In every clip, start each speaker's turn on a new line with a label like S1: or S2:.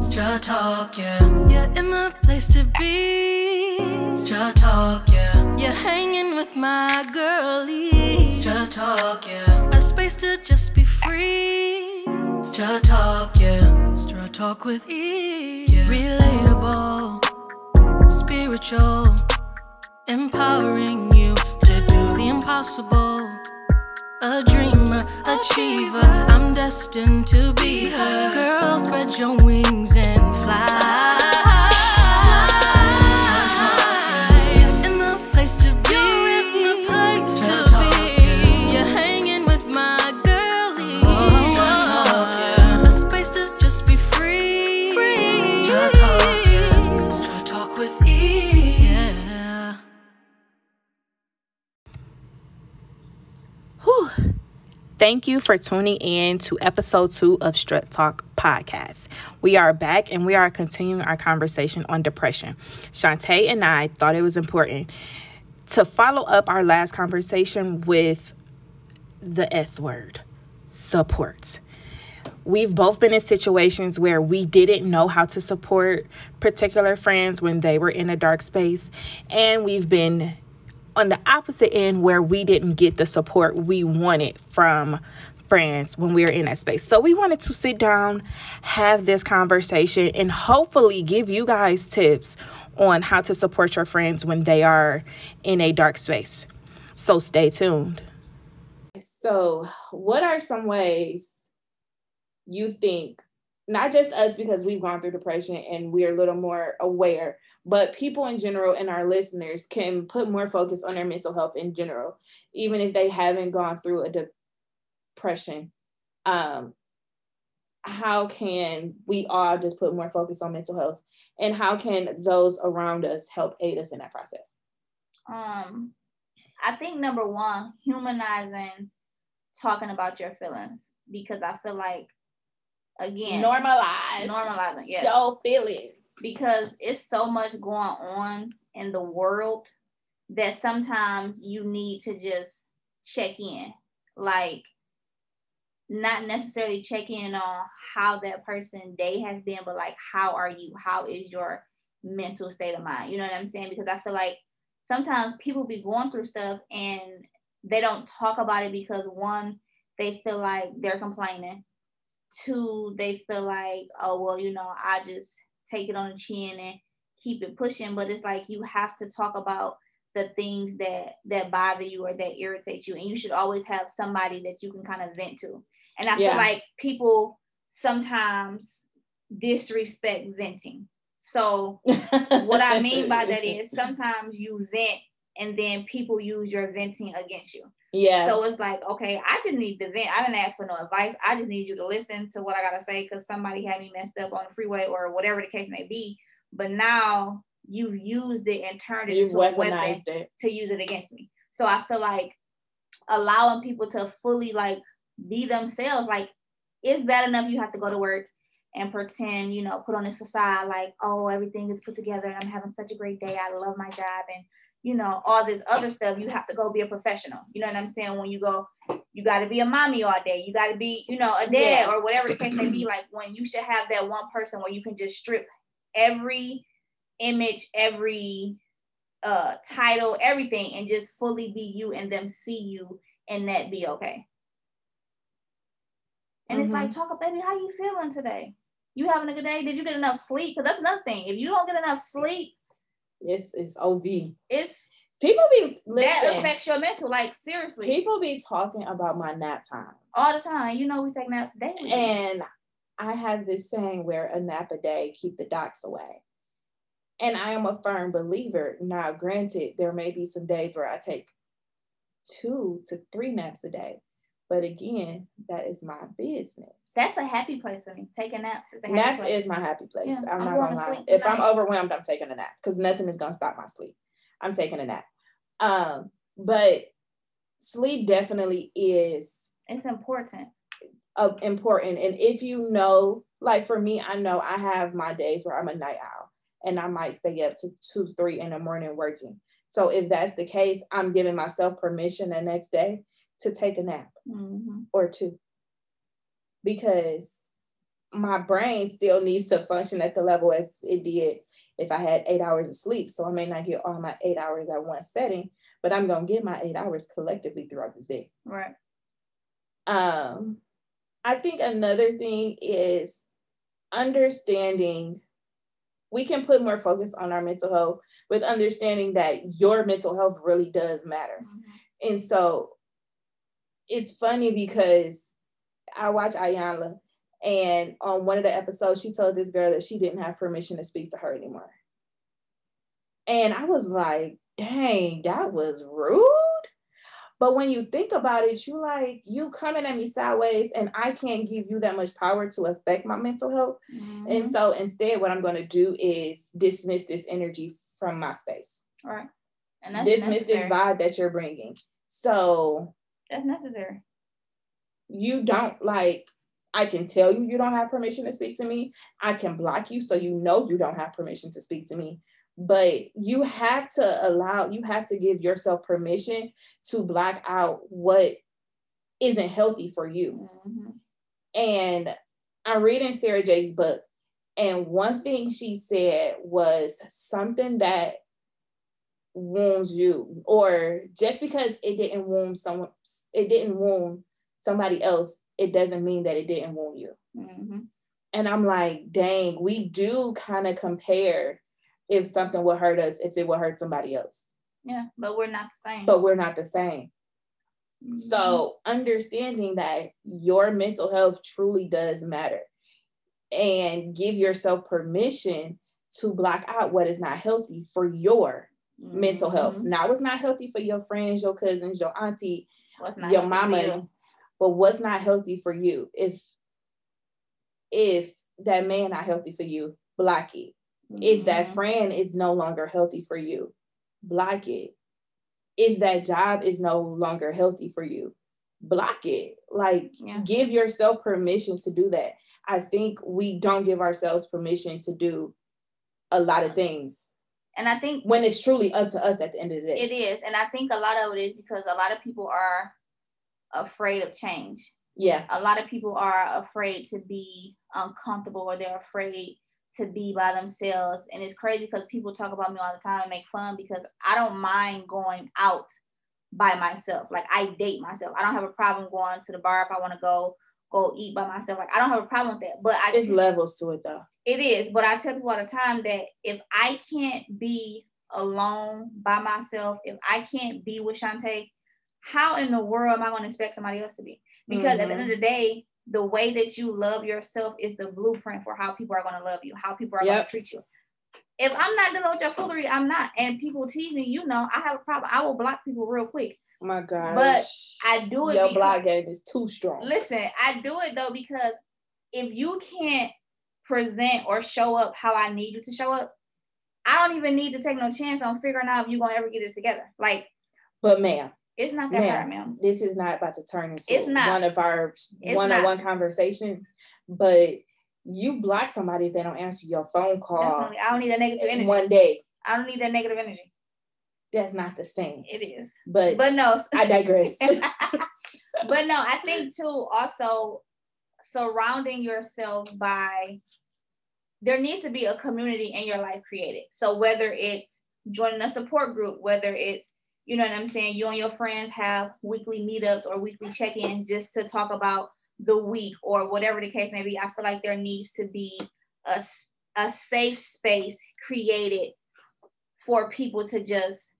S1: Strut talk, yeah. You're in the place to be. Strut talk, yeah. You're hanging with my girlie. Strut talk, yeah. A space to just be free. Strut talk, yeah. Strut talk with E. Yeah. Relatable, spiritual, empowering you to do the impossible. A dreamer, achiever, I'm destined to be her. Girl, spread your wings and fly.
S2: Thank you for tuning in to episode two of Strut Talk Podcast. We are back and we are continuing our conversation on depression. Shantae and I thought it was important to follow up our last conversation with the S word support. We've both been in situations where we didn't know how to support particular friends when they were in a dark space, and we've been on the opposite end where we didn't get the support we wanted from friends when we were in that space. So we wanted to sit down, have this conversation, and hopefully give you guys tips on how to support your friends when they are in a dark space. So stay tuned.
S3: So, what are some ways you think, not just us because we've gone through depression and we're a little more aware, but people in general and our listeners can put more focus on their mental health in general, even if they haven't gone through a depression? Um, how can we all just put more focus on mental health? And how can those around us help aid us in that process?
S4: Um, I think number one, humanizing talking about your feelings because I feel like again
S3: Normalize.
S4: normalizing, yes.
S3: Your feelings.
S4: Because it's so much going on in the world that sometimes you need to just check in like not necessarily check in on how that person day has been but like how are you? How is your mental state of mind? You know what i'm saying? Because i feel like sometimes people be going through stuff and they don't talk about it because one they feel like they're complaining. Two they feel like oh well you know i just take it on the chin and keep it pushing but it's like you have to talk about the things that that bother you or that irritate you and you should always have somebody that you can kind of vent to. And i
S3: Yeah.
S4: feel like people sometimes disrespect venting. So what i mean by that is sometimes you vent and then people use your venting against you
S3: yeah.
S4: so it's like, okay, I just need to vent. I didn't ask for no advice. I just need you to listen to what I gotta say because somebody had me messed up on the freeway or whatever the case may be. But now you used it and turned it
S3: you
S4: into a weapon
S3: it.
S4: to use it against me. So I feel like allowing people to fully like be themselves, like it's bad enough you have to go to work and pretend, you know, put on this facade like, oh, everything is put together and I'm having such a great day. I love my job and you know, all this other stuff, you have to go be a professional. You know what I'm saying? When you go, you got to be a mommy all day. You got to be, you know, a dad
S3: Yeah.
S4: or whatever the case may be. Like when you should have that one person where you can just strip every image, every uh title, everything, and just fully be you and them see you and that be okay. And it's like, talk up, baby, how you feeling today? You having a good day? Did you get enough sleep? Because that's another thing. If you don't get enough sleep,
S3: It's it's OV.
S4: it's
S3: People be
S4: that affects your mental. Like seriously,
S3: People be talking about my nap times.
S4: all the time. You know, we take naps daily.
S3: And I have this saying where a nap a day keep the docs away. And I am a firm believer. Now, granted, there may be some days where I take two to three naps a day. But again, that is my business.
S4: that's a happy place for me. Taking naps. Is
S3: Naps
S4: place.
S3: is my happy place.
S4: Yeah,
S3: I'm,
S4: I'm
S3: not gonna lie. If I'm overwhelmed, I'm taking a nap because nothing is gonna stop my sleep. I'm taking a nap. Um, but sleep definitely is
S4: It's important.
S3: uh, important. And if you know, like for me, I know I have my days where I'm a night owl and I might stay up to two, three in the morning working. So if that's the case, I'm giving myself permission the next day to take a nap
S4: Mhm.
S3: or two because my brain still needs to function at the level as it did if I had eight hours of sleep. So I may not get all my eight hours at one setting, but I'm gonna get my eight hours collectively throughout this day.
S4: Right.
S3: Um, I think another thing is understanding we can put more focus on our mental health with understanding that your mental health really does matter. Mm-hmm. And so it's funny because I watch Iyanla and on one of the episodes, she told this girl that she didn't have permission to speak to her anymore. And I was like, dang, that was rude. But when you think about it, you like you coming at me sideways, and I can't give you that much power to affect my mental health. Mm-hmm. And so instead, what I'm going to do is dismiss this energy from my space.
S4: All right.
S3: And that's dismiss necessary. this vibe that you're bringing. So
S4: that's necessary.
S3: You don't like. I can tell you you don't have permission to speak to me. I can block you so you know you don't have permission to speak to me but you have to allow you have to give yourself permission to block out what isn't healthy for you mm-hmm. and i'm reading Sarah Jakes' book and one thing she said was something that wounds you or just because it didn't wound someone it didn't wound somebody else it doesn't mean that it didn't wound you mm-hmm. and i'm like dang we do kind of compare if something will hurt us if it will hurt somebody else.
S4: Yeah, but we're not the same.
S3: But we're not the same. Mm-hmm. So understanding that your mental health truly does matter and give yourself permission to block out what is not healthy for your mm-hmm. mental health. Now what's not healthy for your friends, your cousins, your auntie, your mama, you? but what's not healthy for you? If if that man not healthy for you, block it. If that mm-hmm. friend is no longer healthy for you, block it. If that job is no longer healthy for you, block it. Like yeah. give yourself permission to do that. I think we don't give ourselves permission to do a lot of things.
S4: And I think
S3: when it's truly up to us at the end of the day.
S4: It is. And I think a lot of it is because a lot of people are afraid of change.
S3: Yeah.
S4: A lot of people are afraid to be uncomfortable or they're afraid to be by themselves. And it's crazy because people talk about me all the time and make fun because I don't mind going out by myself. Like I date myself. I don't have a problem going to the bar if I want to go go eat by myself. Like I don't have a problem with that. But I
S3: it's levels to it though.
S4: It is. But I tell people all the time that if I can't be alone by myself, if I can't be with Shantae, how in the world am I going to expect somebody else to be? Because mm-hmm. at the end mm-hmm. of the day, the way that you love yourself is the blueprint for how people are going to love you, how people are yep. going to treat you. If I'm not dealing with your foolery, I'm not. And people tease me, you know, I have a problem. I will block people real quick.
S3: My God.
S4: But I do it.
S3: Your because, block game is too strong.
S4: Listen, I do it though because if you can't present or show up how I need you to show up, I don't even need to take no chance on figuring out if you're gonna ever get it together. Like,
S3: but ma'am,
S4: it's not that hard, ma'am.
S3: This is not about to turn into
S4: it's not.
S3: one of our one-on-one conversations, but you block somebody if they don't answer your phone call.
S4: Definitely. I don't need that negative energy.
S3: One day.
S4: I don't need that negative energy.
S3: That's not the same.
S4: It is.
S3: But
S4: but no,
S3: I digress.
S4: but no, I think too also surrounding yourself by there needs to be a community in your life created. So whether it's joining a support group, whether it's you know what I'm saying? You and your friends have weekly meetups or weekly check ins just to talk about the week or whatever the case may be. I feel like there needs to be a, a safe space created for people to just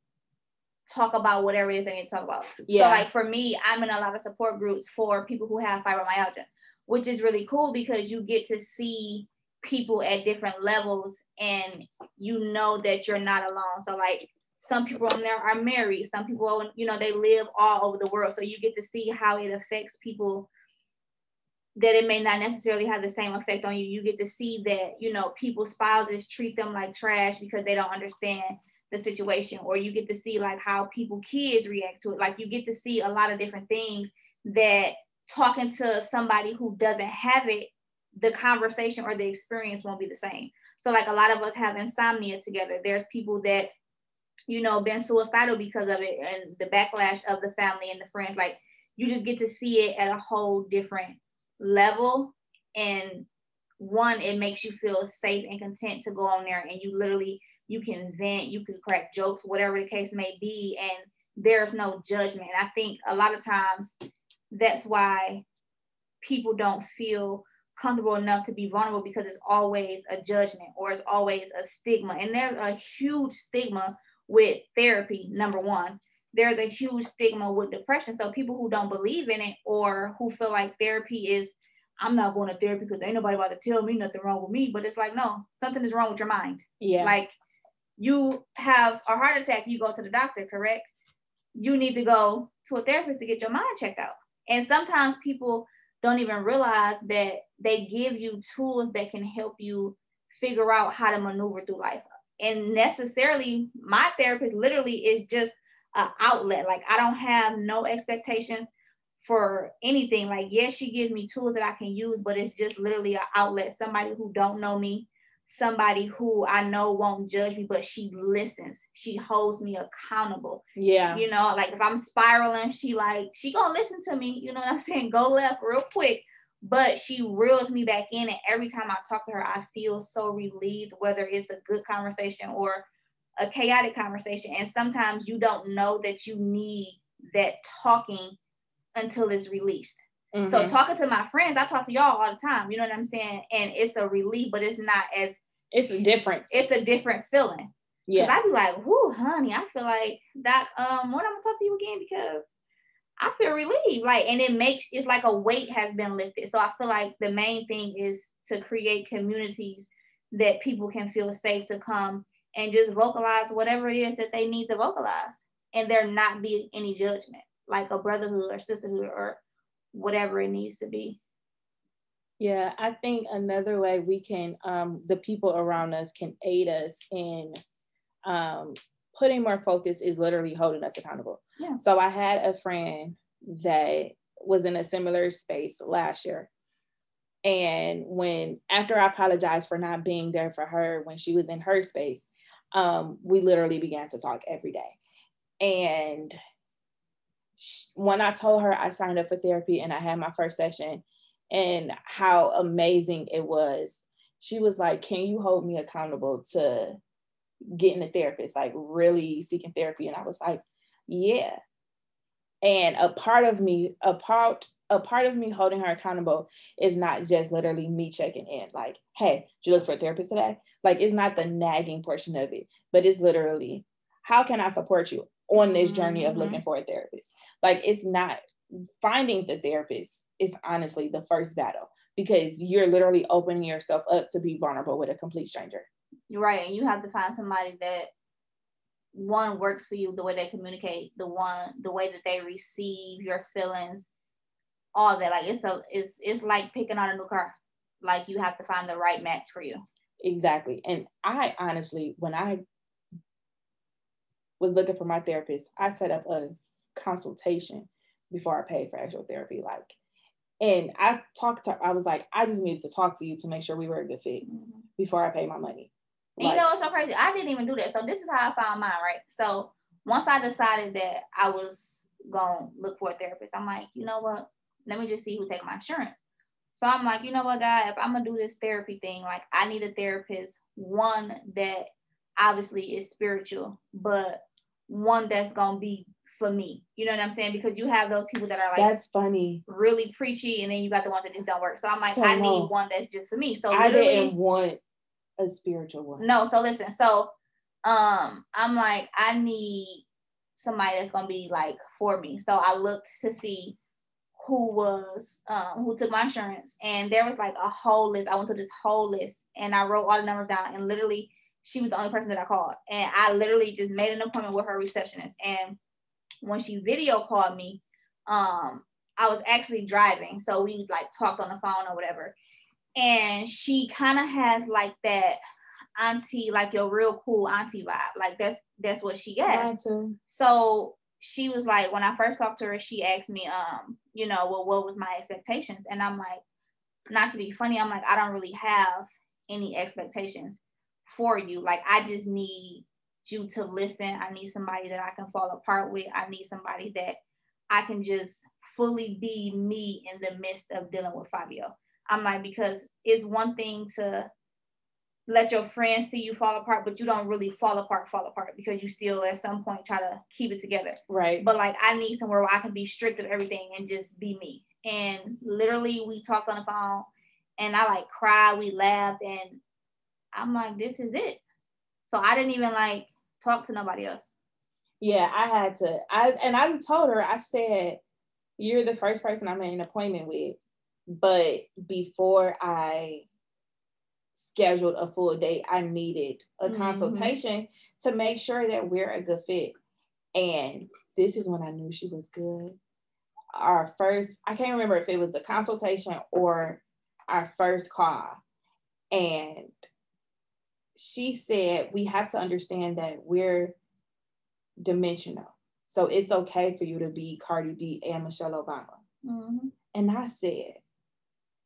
S4: talk about whatever it is they need to talk about. Yeah. So, like for me, I'm in a lot of support groups for people who have fibromyalgia, which is really cool because you get to see people at different levels and you know that you're not alone. So, like, some people on there are married some people you know they live all over the world so you get to see how it affects people that it may not necessarily have the same effect on you you get to see that you know people's spouses treat them like trash because they don't understand the situation or you get to see like how people kids react to it like you get to see a lot of different things that talking to somebody who doesn't have it the conversation or the experience won't be the same so like a lot of us have insomnia together there's people that you know, been suicidal because of it and the backlash of the family and the friends. Like you just get to see it at a whole different level. And one, it makes you feel safe and content to go on there and you literally you can vent, you can crack jokes, whatever the case may be, and there's no judgment. I think a lot of times that's why people don't feel comfortable enough to be vulnerable because it's always a judgment or it's always a stigma. And there's a huge stigma with therapy, number one. There's a huge stigma with depression. So people who don't believe in it or who feel like therapy is, I'm not going to therapy because ain't nobody about to tell me nothing wrong with me. But it's like, no, something is wrong with your mind.
S3: Yeah.
S4: Like you have a heart attack, you go to the doctor, correct? You need to go to a therapist to get your mind checked out. And sometimes people don't even realize that they give you tools that can help you figure out how to maneuver through life. And necessarily, my therapist literally is just an outlet. Like, I don't have no expectations for anything. Like, yes, she gives me tools that I can use, but it's just literally an outlet. Somebody who don't know me, somebody who I know won't judge me, but she listens. She holds me accountable.
S3: Yeah.
S4: You know, like if I'm spiraling, she like she gonna listen to me. You know what I'm saying? Go left real quick. But she reels me back in, and every time I talk to her, I feel so relieved. Whether it's a good conversation or a chaotic conversation, and sometimes you don't know that you need that talking until it's released. Mm-hmm. So talking to my friends, I talk to y'all all the time. You know what I'm saying? And it's a relief, but it's not as
S3: it's a difference.
S4: It's a different feeling. Yeah. Cause I be like, whoo, honey, I feel like that um when I'm gonna talk to you again because I feel relieved. Like, and it makes it's like a weight has been lifted. So I feel like the main thing is to create communities that people can feel safe to come and just vocalize whatever it is that they need to vocalize. And there not be any judgment, like a brotherhood or sisterhood or whatever it needs to be.
S3: Yeah, I think another way we can, um, the people around us can aid us in um, putting more focus is literally holding us accountable.
S4: Yeah.
S3: So I had a friend that was in a similar space last year. And when, after I apologized for not being there for her when she was in her space, um, we literally began to talk every day. And when I told her I signed up for therapy and I had my first session and how amazing it was, she was like, Can you hold me accountable to getting a therapist, like really seeking therapy? And I was like, Yeah. And a part of me, a part, a part of me holding her accountable is not just literally me checking in, like, hey, did you look for a therapist today? Like, it's not the nagging portion of it, but it's literally, how can I support you on this journey of looking mm-hmm. for a therapist? Like it's not finding the therapist is honestly the first battle because you're literally opening yourself up to be vulnerable with a complete stranger.
S4: Right. And you have to find somebody that one works for you the way they communicate, the one the way that they receive your feelings, all that. Like it's a it's it's like picking out a new car. Like you have to find the right match for you.
S3: Exactly. And I honestly, when I was looking for my therapist, I set up a consultation before I paid for actual therapy. Like, and I talked to, I was like, I just needed to talk to you to make sure we were a good fit mm-hmm. before I pay my money.
S4: Like, you know what's so crazy? I didn't even do that. So this is how I found mine, right? So once I decided that I was gonna look for a therapist, I'm like, you know what? Let me just see who take my insurance. So I'm like, you know what, guy, if I'm gonna do this therapy thing, like I need a therapist, one that obviously is spiritual, but one that's gonna be for me. You know what I'm saying? Because you have those people that are like
S3: that's funny,
S4: really preachy, and then you got the ones that just don't work. So I'm like, so I no. need one that's just for me. So
S3: I didn't want a spiritual one.
S4: No, so listen, so um, I'm like, I need somebody that's gonna be like for me. So I looked to see who was um who took my insurance, and there was like a whole list. I went through this whole list, and I wrote all the numbers down, and literally. She was the only person that I called, and I literally just made an appointment with her receptionist. And when she video called me, um, I was actually driving. So we like talked on the phone or whatever. And she kind of has like that auntie, like your real cool auntie vibe. Like that's that's what she gets. So she was like, when I first talked to her, she asked me, um, you know, well, what was my expectations? And I'm like, not to be funny, I'm like, I don't really have any expectations for you. Like I just need you to listen. I need somebody that I can fall apart with. I need somebody that I can just fully be me in the midst of dealing with fibro. I'm like, because it's one thing to let your friends see you fall apart, but you don't really fall apart, fall apart because you still at some point try to keep it together.
S3: Right.
S4: But like I need somewhere where I can be strict of everything and just be me. And literally we talked on the phone and I like cried, we laughed, and I'm like, this is it. So I didn't even like talk to nobody else.
S3: Yeah, I had to. I and I told her, I said, You're the first person I made an appointment with. But before I scheduled a full date, I needed a
S4: Mhm.
S3: consultation to make sure that we're a good fit. And this is when I knew she was good. Our first, I can't remember if it was the consultation or our first call. And she said, We have to understand that we're dimensional. So it's okay for you to be Cardi B and Michelle Obama.
S4: Mm-hmm.
S3: And I said,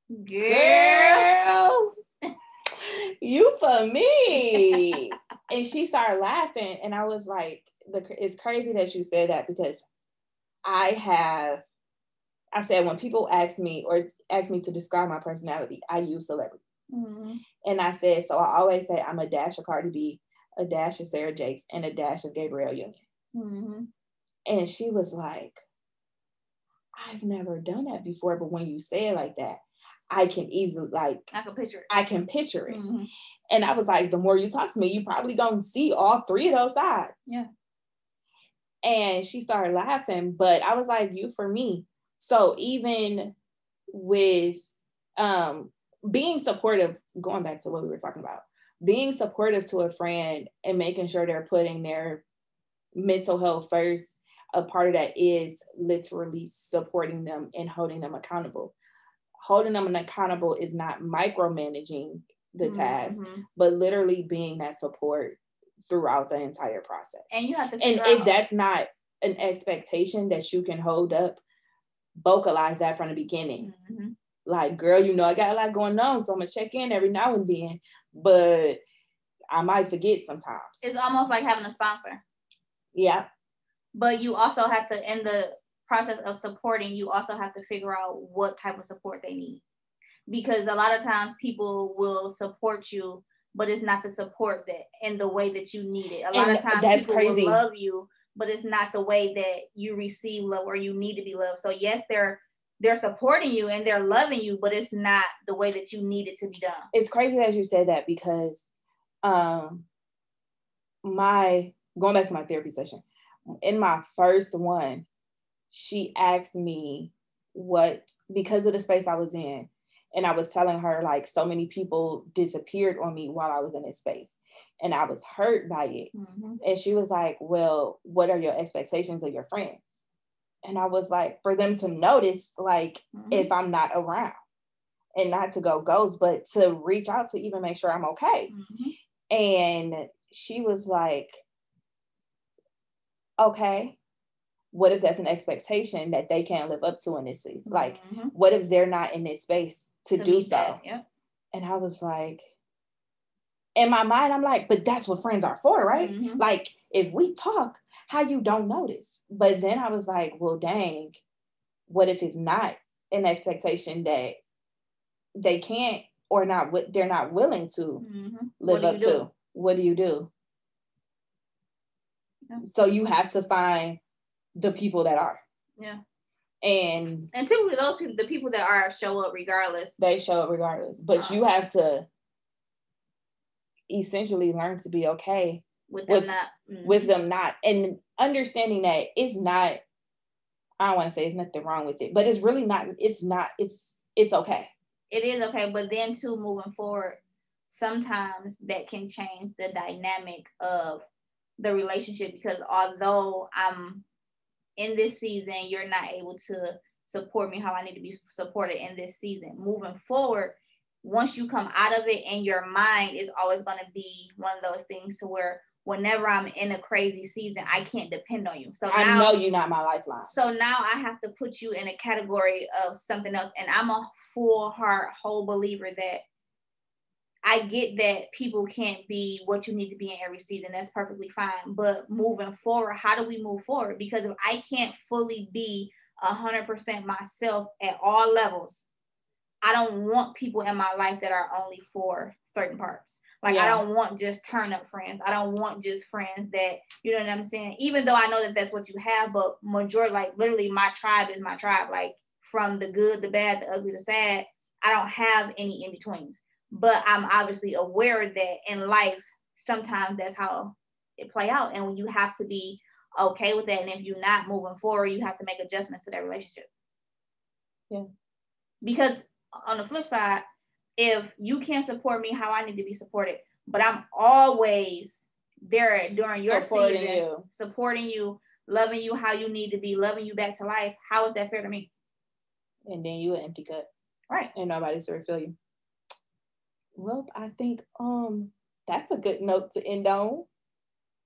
S4: Girl.
S3: girl, you for me. and she started laughing, and I was like, the, it's crazy that you said that because I have, I said, when people ask me or ask me to describe my personality, I use celebrities.
S4: Mm-hmm.
S3: And I said, so I always say I'm a dash of Cardi B, a dash of Sarah Jakes, and a dash of Gabrielle Union.
S4: Mm-hmm.
S3: And she was like, I've never done that before, but when you say it like that, I can easily like
S4: I can picture it.
S3: I can picture it.
S4: Mhm.
S3: And I was like, the more you talk to me, you probably gonna see all three of those sides.
S4: Yeah.
S3: And she started laughing, but I was like, you for me. So even with um being supportive, going back to what we were talking about, being supportive to a friend and making sure they're putting their mental health first, a part of that is literally supporting them and holding them accountable. Holding them accountable is not micromanaging the task,
S4: Mhm.
S3: but literally being that support throughout the entire process.
S4: And you have to
S3: And if
S4: out-
S3: that's not an expectation that you can hold up, vocalize that from the beginning.
S4: Mhm.
S3: Like, girl, you know, I got a lot going on, so I'm gonna check in every now and then, but I might forget sometimes.
S4: it's almost like having a sponsor.
S3: yeah,
S4: but you also have to in the process of supporting you also have to figure out what type of support they need because a lot of times people will support you but it's not the support that in the way that you need it a lot
S3: And
S4: of times
S3: that's
S4: people
S3: crazy.
S4: will love you but it's not the way that you receive love or you need to be loved so yes they're they're supporting you and they're loving you but it's not the way that you need it to be done.
S3: It's crazy that you said that because um my going back to my therapy session in my first one she asked me what because of the space i was in and i was telling her like so many people disappeared on me while i was in this space and i was hurt by it.
S4: Mhm.
S3: and she was like well what are your expectations of your friends and i was like for them to notice like
S4: Mhm.
S3: if i'm not around and not to go ghost but to reach out to even make sure i'm okay
S4: Mhm.
S3: and she was like okay what if that's an expectation that they can't live up to in this season like
S4: Mhm.
S3: what if they're not in this space to, do so
S4: that, yeah
S3: and i was like in my mind i'm like but that's what friends are for right
S4: Mhm.
S3: like if we talk how you don't notice but then i was like well dang what if it's not an expectation that they can't or not what they're not willing to
S4: Mhm.
S3: live up
S4: do
S3: to what do you do
S4: Yeah.
S3: so you have to find the people that are
S4: Yeah.
S3: and
S4: And typically those people, the people that are show up regardless.
S3: they show up regardless but you
S4: Uh-huh.
S3: have to essentially learn to be okay
S4: With them
S3: With-
S4: not mhm.
S3: with them not and understanding that it's not i don't want to say it's nothing wrong with it but it's really not it's not it's it's okay
S4: it is okay, but then too moving forward, sometimes that can change the dynamic of the relationship because although I'm in this season, you're not able to support me how I need to be supported in this season. Moving forward, once you come out of it and your mind is always going to be one of those things to where whenever I'm in a crazy season, I can't depend on you. So
S3: i
S4: now,
S3: know you're not my lifeline
S4: so now I have to put you in a category of something else. And I'm a full heart, whole believer that I get that people can't be what you need to be in every season. That's perfectly fine. But moving forward, how do we move forward? Because if I can't fully be a hundred percent myself at all levels, I don't want people in my life that are only for certain parts. Like yeah. I don't want just turn up friends. I don't want just friends that you know what I'm saying. Even though I know that that's what you have, but majority, like literally, my tribe is my tribe. Like from the good, the bad, the ugly, the sad. I don't have any in betweens. But I'm obviously aware that in life, sometimes that's how it play out, and you have to be okay with that. And if you're not moving forward, you have to make adjustments to that relationship.
S3: Yeah.
S4: Because on the flip side, if you can't support me how I need to be supported, but I'm always there during your supporting season, you. supporting you, loving you how you need to be, loving you back to life, how is that fair to me?
S3: And then you an empty cup.
S4: Right.
S3: And nobody's to refill you. Well, I think um that's a good note to end on.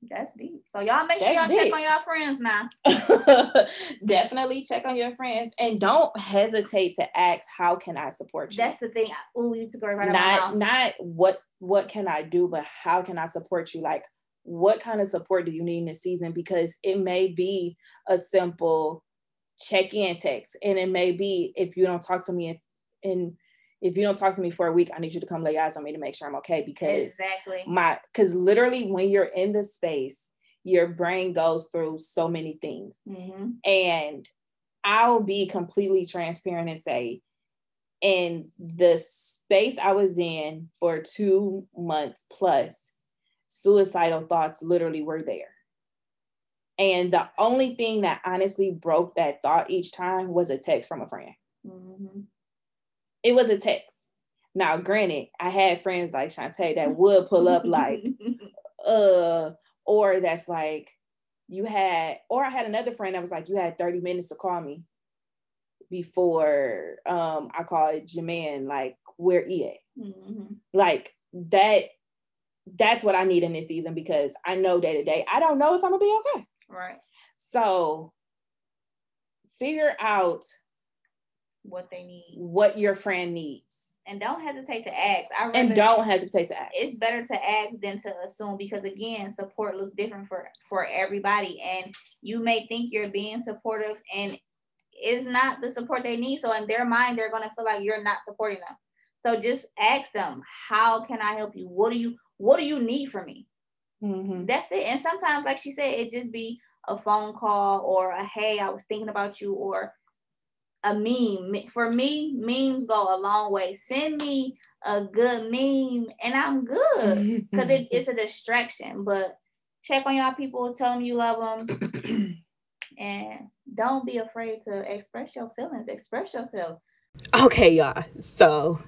S4: That's deep. So y'all make sure That's y'all deep. check on your friends now.
S3: Definitely check on your friends and don't hesitate to ask how can I support you.
S4: That's the thing. Oh, you took right
S3: not not what what can I do, but how can I support you? Like what kind of support do you need in this season? Because it may be a simple check-in text, and it may be if you don't talk to me in if you don't talk to me for a week, I need you to come lay eyes on me to make sure I'm okay. Because
S4: exactly
S3: my because literally when you're in the space, your brain goes through so many things.
S4: Mm-hmm.
S3: And I'll be completely transparent and say, in the space I was in for two months plus, suicidal thoughts literally were there. And the only thing that honestly broke that thought each time was a text from a friend.
S4: Mm-hmm
S3: it was a text. Now, granted, I had friends like Shantae that would pull up like, uh, or that's like, you had, or I had another friend that was like, you had 30 minutes to call me before um I called Jermaine, like, where
S4: he mm-hmm.
S3: Like that, that's what I need in this season because I know day to day, I don't know if I'm gonna be okay.
S4: Right.
S3: So figure out
S4: what they need,
S3: what your friend needs.
S4: And don't hesitate to ask. I
S3: and don't hesitate to ask.
S4: It's better to ask than to assume because again, support looks different for for everybody, and you may think you're being supportive, and it's not the support they need. So in their mind, they're gonna feel like you're not supporting them. So just ask them, how can I help you? What do you what do you need from me?
S3: Mm-hmm.
S4: That's it. And sometimes, like she said, it just be a phone call or a hey, I was thinking about you, or a meme. For me, memes go a long way. Send me a good meme and I'm good because it, it's a distraction. But check on y'all people, tell them you love them, and don't be afraid to express your feelings. Express yourself.
S2: Okay, y'all. So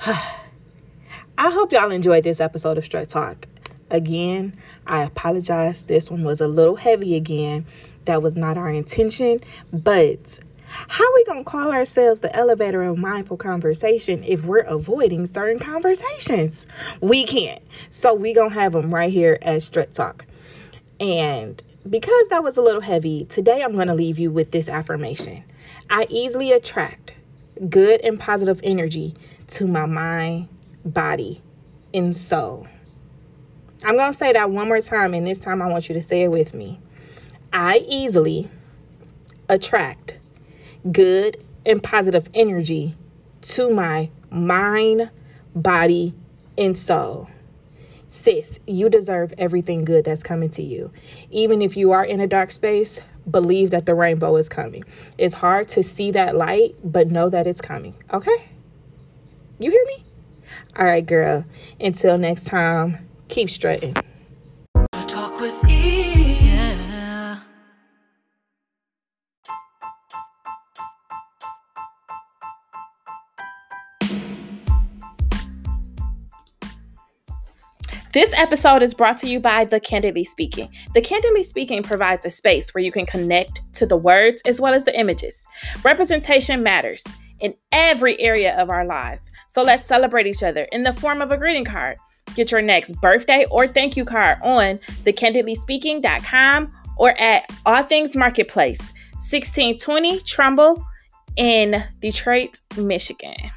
S2: I hope y'all enjoyed this episode of Strut Talk. Again, I apologize. This one was a little heavy again. That was not our intention, but how we going to call ourselves the elevator of mindful conversation if we're avoiding certain conversations? We can't. So we going to have them right here at Strut Talk. And because that was a little heavy, today I'm going to leave you with this affirmation. I easily attract good and positive energy to my mind, body, and soul. I'm going to say that one more time, and this time I want you to say it with me. I easily attract good and positive energy to my mind, body, and soul. Sis, you deserve everything good that's coming to you. Even if you are in a dark space, believe that the rainbow is coming. It's hard to see that light, but know that it's coming. Okay? You hear me? All right, girl. Until next time, keep strutting. This episode is brought to you by The Candidly Speaking. The Candidly Speaking provides a space where you can connect to the words as well as the images. Representation matters in every area of our lives. So let's celebrate each other in the form of a greeting card. Get your next birthday or thank you card on thecandidlyspeaking.com or at All Things Marketplace, 1620 Trumbull in Detroit, Michigan.